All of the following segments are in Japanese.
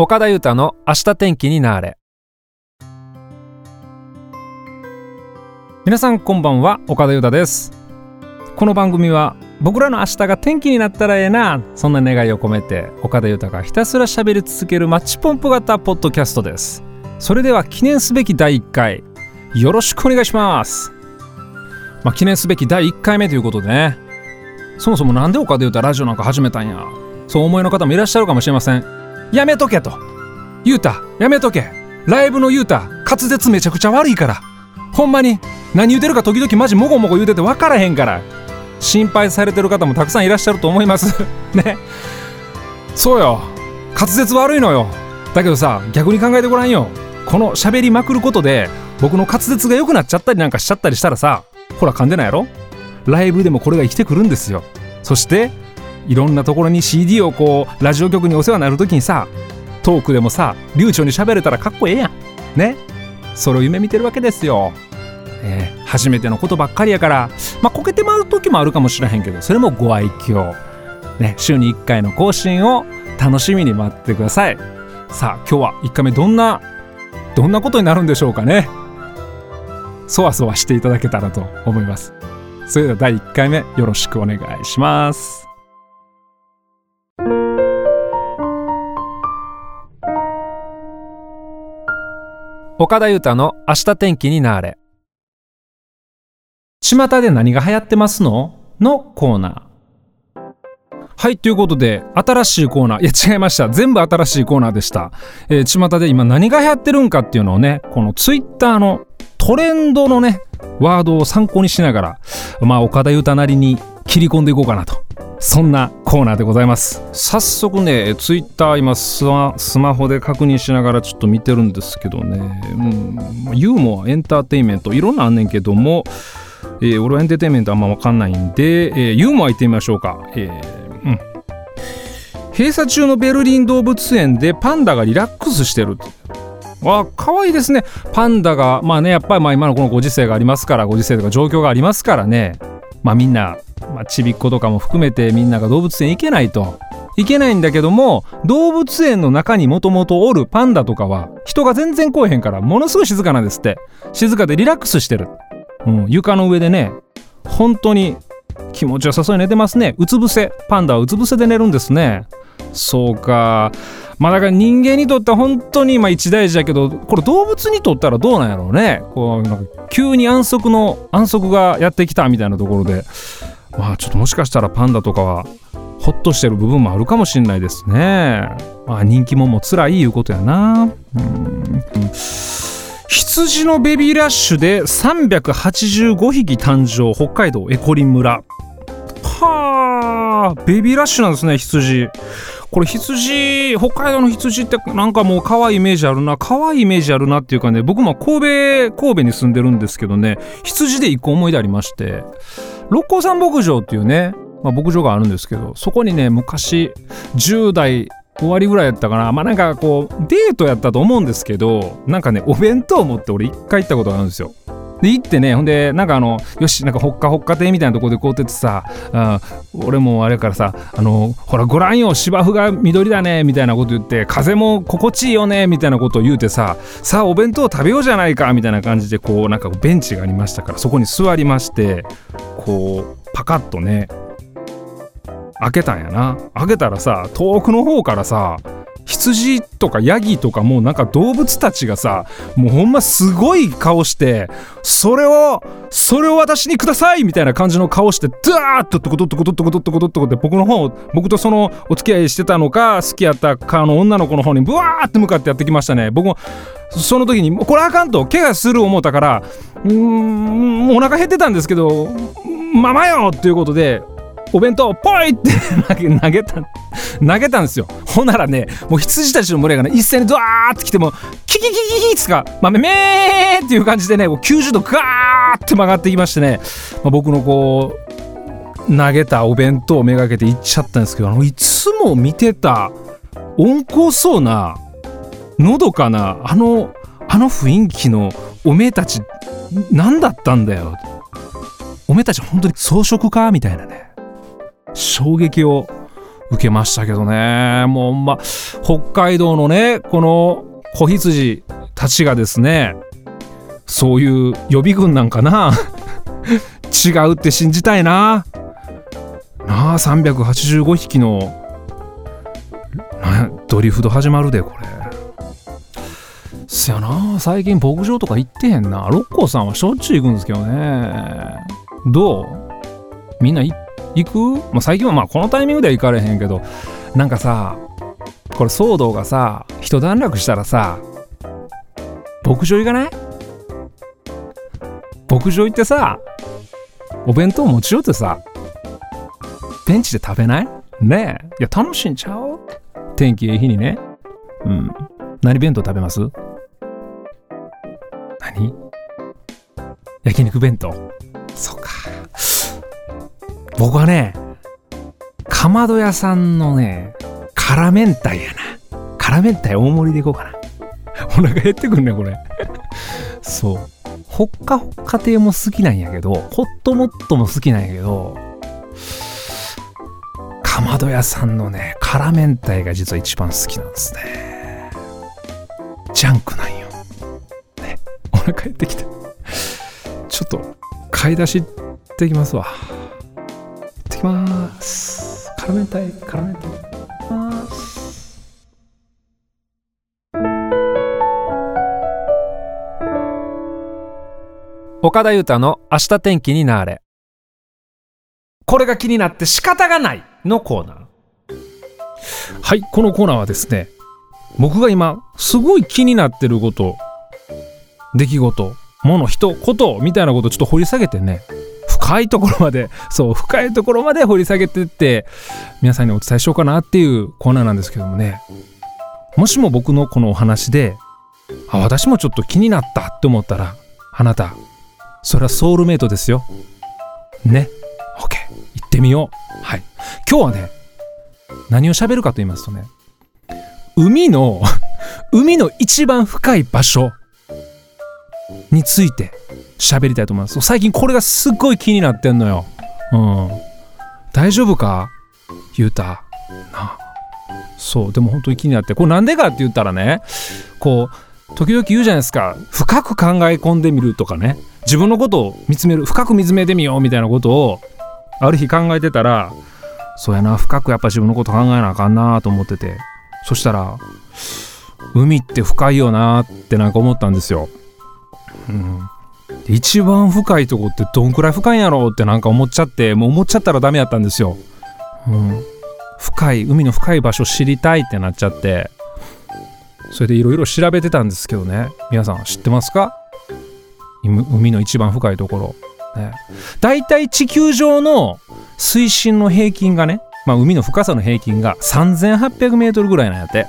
岡田裕太の明日天気になれ。皆さんこんばんは岡田裕太です。この番組は僕らの明日が天気になったらええなそんな願いを込めて岡田裕太がひたすら喋り続けるマッチポンプ型ポッドキャストです。それでは記念すべき第1回よろしくお願いします。まあ、記念すべき第1回目ということでね。そもそもなんで岡田裕太ラジオなんか始めたんやそう思いの方もいらっしゃるかもしれません。やめとけと。裕太やめとけ。ライブの裕太滑舌めちゃくちゃ悪いから。ほんまに。何言うてるか時々マジもごもご言うてて分からへんから。心配されてる方もたくさんいらっしゃると思います。ね。そうよ。滑舌悪いのよ。だけどさ逆に考えてごらんよ。この喋りまくることで僕の滑舌が良くなっちゃったりなんかしちゃったりしたらさほら噛んでないやろ？ライブでもこれが生きてくるんですよ。そしていろんなところに CD をこうラジオ局にお世話になる時にさトークでもさ流暢に喋れたらかっこええやん。ね。それを夢見てるわけですよ、えー、初めてのことばっかりやから。まあこけてまう時もあるかもしれへんけどそれもご愛嬌。ね。週に1回の更新を楽しみに待ってください。さあ今日は1回目どんなどんなことになるんでしょうかね。そわそわしていただけたらと思います。それでは第1回目よろしくお願いします。岡田裕太の明日天気になれ巷で何が流行ってますの？のコーナーはい、ということで、新しいコーナー。いや、違いました。全部新しいコーナーでした。えー、巷で今何が流行ってるんかっていうのをね、このツイッターのトレンドのね、ワードを参考にしながら、まあ、岡田裕太なりに切り込んでいこうかなと。そんなコーナーでございます。早速ね、ツイッター今スマスマホで確認しながらちょっと見てるんですけどね、うん、ユーモア、エンターテインメント、いろんなあんねんけども、えー、俺はエンターテインメントあんま分かんないんで、えー、ユーモア行ってみましょうか。えー、うん。閉鎖中のベルリン動物園でパンダがリラックスしてる。わあ可愛いですねパンダがまあねやっぱりまあ今のこのご時世がありますからご時世とか状況がありますからねまあみんな、まあ、ちびっ子とかも含めてみんなが動物園行けないと。いけないんだけども動物園の中にもともとおるパンダとかは人が全然来えへんからものすごい静かなんですって。静かでリラックスしてる、うん、床の上でね本当に気持ちよさそうに寝てますね。うつ伏せ。パンダはうつ伏せで寝るんですね。そうか。まあだから人間にとっては本当にまあ一大事だけどこれ動物にとったらどうなんやろうね。こうなんか急に安息の安息がやってきたみたいなところで。まあちょっともしかしたらパンダとかはほっとしてる部分もあるかもしれないですね。まあ人気者も辛いいうことやな。うん。羊のベビーラッシュで385匹誕生北海道エコリ村。はあベビーラッシュなんですね羊。これ羊北海道の羊ってなんかもう可愛いイメージあるな。可愛いイメージあるなっていうかね僕も神戸神戸に住んでるんですけどね羊で一個思い出ありまして。六甲山牧場っていうね、まあ、牧場があるんですけどそこにね昔10代終わりぐらいやったかな。まあなんかこうデートやったと思うんですけどなんかねお弁当持って俺一回行ったことがあるんですよ。で行ってねほんでなんかあのよしなんかほっかほっか亭みたいなとこでこうっててさあ俺もあれからさあのほらご覧よ芝生が緑だねみたいなこと言って風も心地いいよねみたいなことを言うてささあお弁当食べようじゃないかみたいな感じでこうなんかベンチがありましたからそこに座りましてこうパカッとね開けたんやな。開けたらさ遠くの方からさ羊とかヤギとかもうなんか動物たちがさもうほんますごい顔してそれをそれを私にくださいみたいな感じの顔してドワーッとトコトトコトトコトトコトコって僕の方僕とそのお付き合いしてたのか好きやったかの女の子の方にブワーって向かってやってきましたね僕もその時にこれあかんと怪我する思ったからうんお腹減ってたんですけどママよっていうことでお弁当ポイって投げた投げたんですよ。ほならねもう羊たちの群れがね一斉にドワーって来てもキキキキキつか、まあ、めーっていう感じでね90度ガーって曲がってきましてね、まあ、僕のこう投げたお弁当をめがけて行っちゃったんですけどあのいつも見てた温厚そうなのどかなあのあの雰囲気のおめえたち何だったんだよ。おめえたち本当に装飾家みたいなね。衝撃を受けましたけどね。もうま北海道のねこの子羊たちがですねそういう予備軍なんかな。違うって信じたいな。なあ385匹のドリフト始まるでこれ。そやな最近牧場とか行ってへんな。六甲さんはしょっちゅう行くんですけどね。どう？みんな行行く、まあ、最近はまあこのタイミングでは行かれへんけどなんかさこれ騒動がさ一段落したらさ牧場行かない？牧場行ってさお弁当持ち寄ってさベンチで食べない？ねえ。いや楽しんちゃう？天気ええ日にね。うん。何弁当食べます？何？焼肉弁当。そうか。僕はねかまど屋さんのね辛明太やな。辛明太大盛りでいこうかな。お腹減ってくんねこれ。そう。ほっかほっか亭も好きなんやけどホットモットも好きなんやけどかまど屋さんのね辛明太が実は一番好きなんですね。ジャンクなんよ、ね、お腹減ってきてちょっと買い出し行ってきますわ。きます辛明太辛明太岡田裕太の明日天気になれ。これが気になって仕方がないのコーナー。はい、このコーナーはですね、僕が今すごい気になってること、出来事、物、人、ことみたいなことをちょっと掘り下げてね、深いところまで、そう、深いところまで掘り下げてって、皆さんにお伝えしようかなっていうコーナーなんですけどもね、もしも僕のこのお話で、あ、私もちょっと気になったって思ったら、あなた、それはソウルメイトですよ。ねッ。OK。行ってみよう。はい。今日はね、何を喋るかと言いますとね、海の 海の一番深い場所について喋りたいと思います。最近これがすっごい気になってんのよ。うん。大丈夫か？言うた。なそう、でも本当に気になって。これなんでかって言ったらね、こう、時々言うじゃないですか。深く考え込んでみるとかね。自分のことを見つめる深く見つめてみようみたいなことをある日考えてたらそうやな深くやっぱ自分のこと考えなあかんなと思っててそしたら海って深いよなってなんか思ったんですよ。うん、一番深いとこってどんくらい深いんやろうってなんか思っちゃってもう思っちゃったらダメやったんですよ。うん、深い海の深い場所知りたいってなっちゃってそれでいろいろ調べてたんですけどね皆さん知ってますか？海の一番深いところ。ね、だいたい地球上の水深の平均がね、まあ、海の深さの平均が3800メートルぐらいなんやって。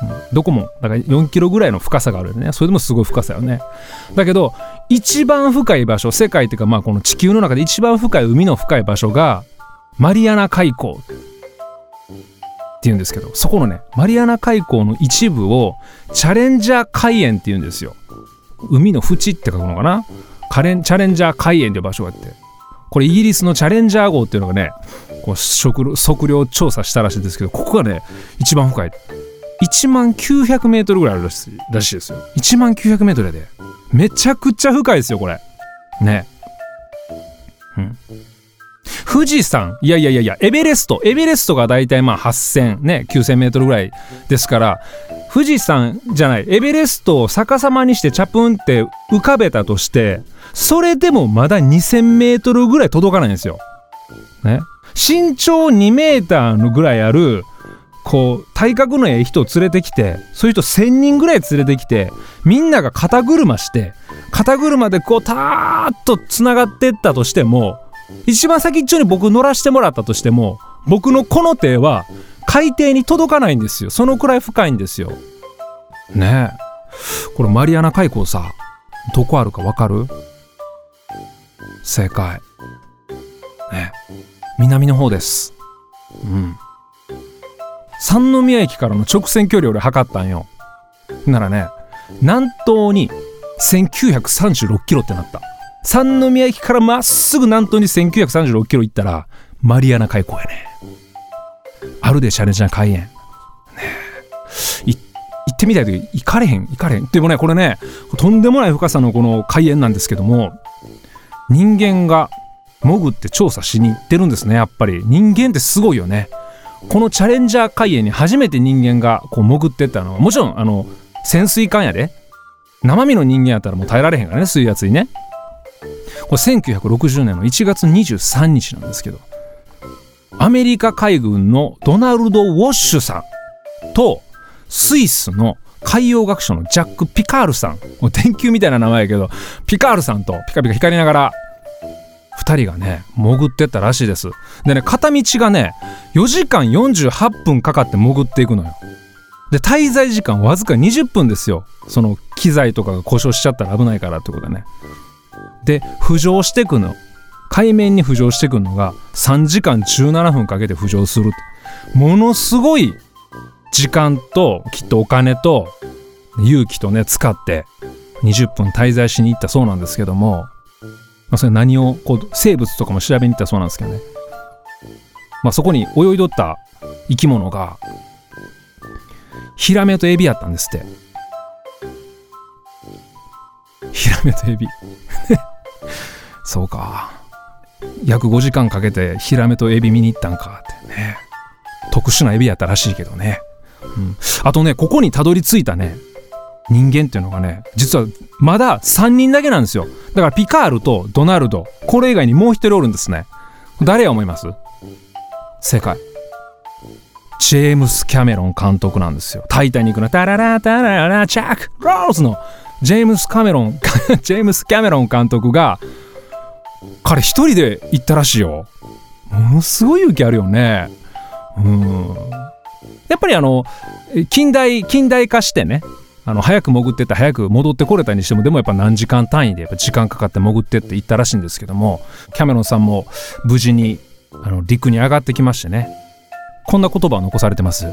うん、どこもだから4キロぐらいの深さがあるよね。それでもすごい深さよね。だけど一番深い場所世界っていうかまあこの地球の中で一番深い海の深い場所がマリアナ海溝っていうんですけどそこのねマリアナ海溝の一部をチャレンジャー海円っていうんですよ。海の縁って書くのかな？カレンチャレンジャー海縁という場所があって。これイギリスのチャレンジャー号っていうのがねこう測量調査したらしいんですけどここがね一番深い。1万900メートルぐらいあるらしいですよ。1万900メートルで。めちゃくちゃ深いですよこれ。ね。うん。富士山。いやいやいやいやエベレスト。エベレストが大体まあ8000ね9000メートルぐらいですから富士山じゃない。エベレストを逆さまにしてチャプンって浮かべたとしてそれでもまだ2000メートルぐらい届かないんですよ。ね、身長2メーターのぐらいあるこう体格のええ人を連れてきてそういう人1,000人ぐらい連れてきてみんなが肩車して肩車でこうたーっとつながってったとしても一番先っちょに僕乗らしてもらったとしても僕のこの手は海底に届かないんですよ。そのくらい深いんですよ。ねえ。これマリアナ海溝さどこあるかわかる？正解。ね南の方です。うん。三宮駅からの直線距離俺測ったんよ。ならね南東に1936キロってなった。三宮駅からまっすぐ南東に1936キロ行ったらマリアナ海溝やね。あるでチャレンジャー開演ね行ってみたいと行かれへん行かれへん。でもねこれねとんでもない深さのこの開演なんですけども人間が潜って調査しに行ってるんですねやっぱり。人間ってすごいよね。このチャレンジャー海泳に初めて人間がこう潜ってったのはもちろんあの潜水艦やで。生身の人間やったらもう耐えられへんからね水圧にね。これ1960年の1月23日なんですけどアメリカ海軍のドナルド・ウォッシュさんとスイスの海洋学者のジャック・ピカールさん。もう電球みたいな名前やけどピカールさんとピカピカ光りながら2人がね潜ってったらしいです。でね片道がね4時間48分かかって潜っていくのよ。で滞在時間わずか20分ですよ。その機材とかが故障しちゃったら危ないからってことでね。で浮上してくの。海面に浮上してくのが3時間17分かけて浮上するものすごい時間ときっとお金と勇気とね使って20分滞在しに行ったそうなんですけども。まあ、それ何をこう生物とかも調べに行ったそうなんですけどね、まあ、そこに泳いどった生き物がヒラメとエビやったんですって。ヒラメとエビ。そうか。約5時間かけてヒラメとエビ見に行ったんかってね。特殊なエビやったらしいけどね、うん、あとねここにたどり着いたね人間っていうのがね実はまだ3人だけなんですよ。だからピカールとドナルドこれ以外にもう一人おるんですね。誰や思います？正解ジェームス・キャメロン監督なんですよ。タイタニックのタララタララチャック・ローズの。ジェームス・カメロン ジェームス・キャメロン監督が彼一人で行ったらしいよ。ものすごい勇気あるよね。うん。やっぱりあの近代近代化してねあの早く潜ってって早く戻ってこれたにしてもでもやっぱ何時間単位でやっぱ時間かかって潜ってって行ったらしいんですけどもキャメロンさんも無事にあの陸に上がってきましてね。こんな言葉を残されてます。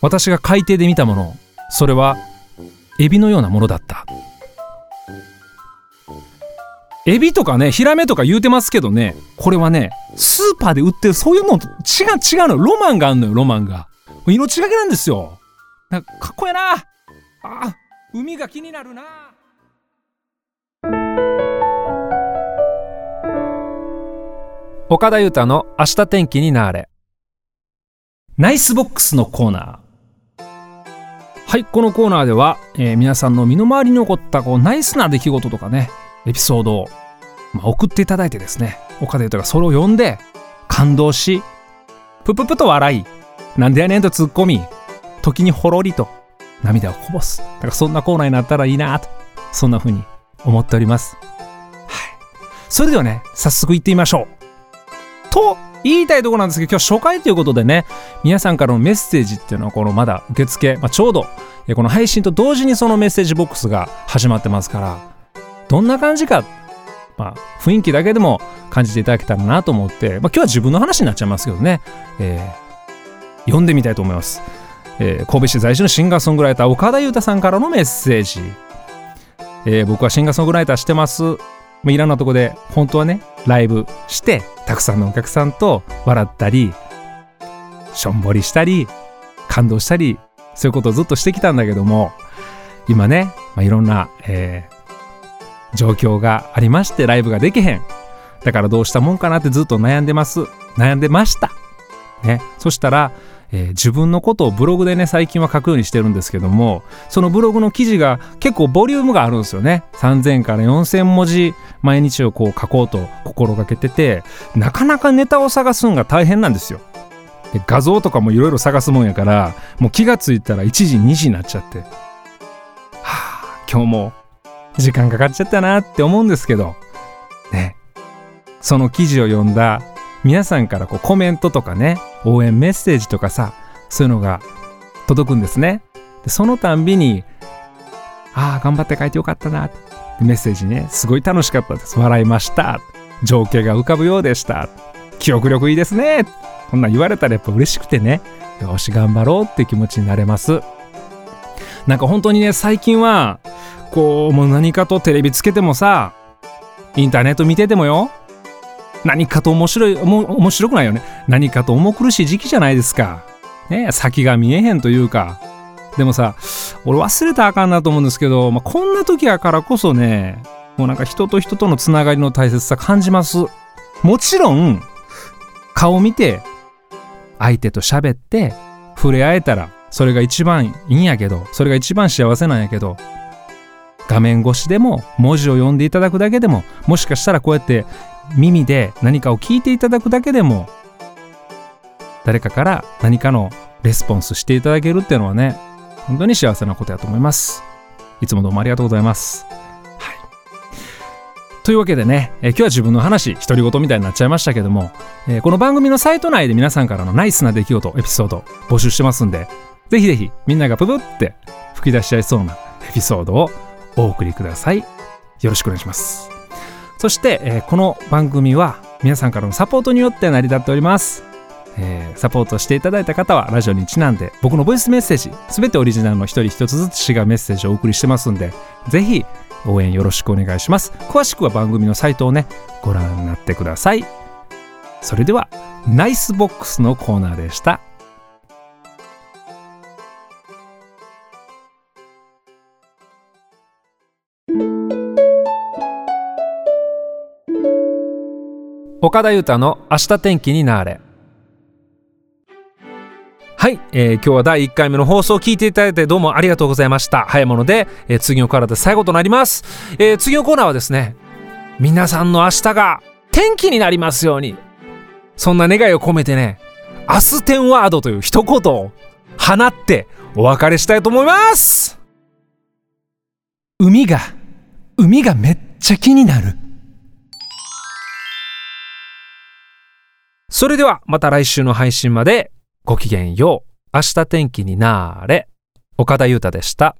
私が海底で見たものそれはエビのようなものだった。エビとかねヒラメとか言うてますけどねこれはねスーパーで売ってるそういうのと違う違うの。ロマンがあんのよロマンが。命がけなんですよ。なんかっこええな。あ海が気になるな。岡田裕太の明日天気になれ。ナイスボックスのコーナー。はいこのコーナーでは、えー、皆さんの身の回りに起こったこうナイスな出来事とかねエピソードを、まあ、送っていただいてですね岡田裕太がそれを読んで感動しプププと笑いなんでやねんとツッコミ時にほろりと涙をこぼす。だからそんなコーナーになったらいいなと、そんな風に思っております。はい。それではね、早速行ってみましょう。と言いたいところなんですけど、今日初回ということでね、皆さんからのメッセージっていうのはこのまだ受付、まあ、ちょうどこの配信と同時にそのメッセージボックスが始まってますから、どんな感じか、まあ、雰囲気だけでも感じていただけたらなと思って、まあ、今日は自分の話になっちゃいますけどね、えー、読んでみたいと思います。えー、神戸市在住のシンガーソングライター岡田裕太さんからのメッセージ、えー、僕はシンガーソングライターしてます。いろんなとこで本当はねライブしてたくさんのお客さんと笑ったりしょんぼりしたり感動したりそういうことをずっとしてきたんだけども今ね、まあ、いろんな、えー、状況がありましてライブができへん。だからどうしたもんかなってずっと悩んでます。悩んでました。ね。そしたらえー、自分のことをブログでね最近は書くようにしてるんですけどもそのブログの記事が結構ボリュームがあるんですよね。3000から4000文字毎日をこう書こうと心がけててなかなかネタを探すのが大変なんですよ。で画像とかもいろいろ探すもんやからもう気がついたら1時2時になっちゃって。はあ今日も時間かかっちゃったなって思うんですけど。ね。その記事を読んだ皆さんからこうコメントとかね応援メッセージとかさそういうのが届くんですね。でそのたんびにああ頑張って書いてよかったなメッセージねすごい楽しかったです。笑いました情景が浮かぶようでした記憶力いいですねこんなん言われたらやっぱ嬉しくてねよし頑張ろうって気持ちになれます。なんか本当にね最近はこうもう何かとテレビつけてもさインターネット見ててもよ何かと面白い面白くないよね。何かと重苦しい時期じゃないですか。ね先が見えへんというか。でもさ俺忘れたらあかんなと思うんですけど、まあ、こんな時やからこそねもうなんか人と人とのつながりの大切さ感じます。もちろん顔見て相手と喋って触れ合えたらそれが一番いいんやけどそれが一番幸せなんやけど画面越しでも文字を読んでいただくだけでももしかしたらこうやって耳で何かを聞いていただくだけでも誰かから何かのレスポンスしていただけるっていうのはね本当に幸せなことやと思います。いつもどうもありがとうございます。はい。というわけでね、え今日は自分の話独り言みたいになっちゃいましたけども、えー、この番組のサイト内で皆さんからのナイスな出来事エピソード募集してますんでぜひぜひみんながププって吹き出しちゃいそうなエピソードをお送りください。よろしくお願いします。そして、えー、この番組は皆さんからのサポートによって成り立っております。えー、サポートしていただいた方はラジオにちなんで僕のボイスメッセージ全てオリジナルの一人一つずつ違うメッセージをお送りしてますんでぜひ応援よろしくお願いします。詳しくは番組のサイトをねご覧になってください。それではナイスボックスのコーナーでした。岡田裕太の明日天気になれ。はい、えー、今日は第1回目の放送を聞いていただいてどうもありがとうございました。早いもので、えー、次のコーナーで最後となります、えー、次のコーナーはですね皆さんの明日が天気になりますように。そんな願いを込めてね明日天ワードという一言を放ってお別れしたいと思います。海が海がめっちゃ気になる。それではまた来週の配信までごきげんよう。明日天気になーれ。岡田裕太でした。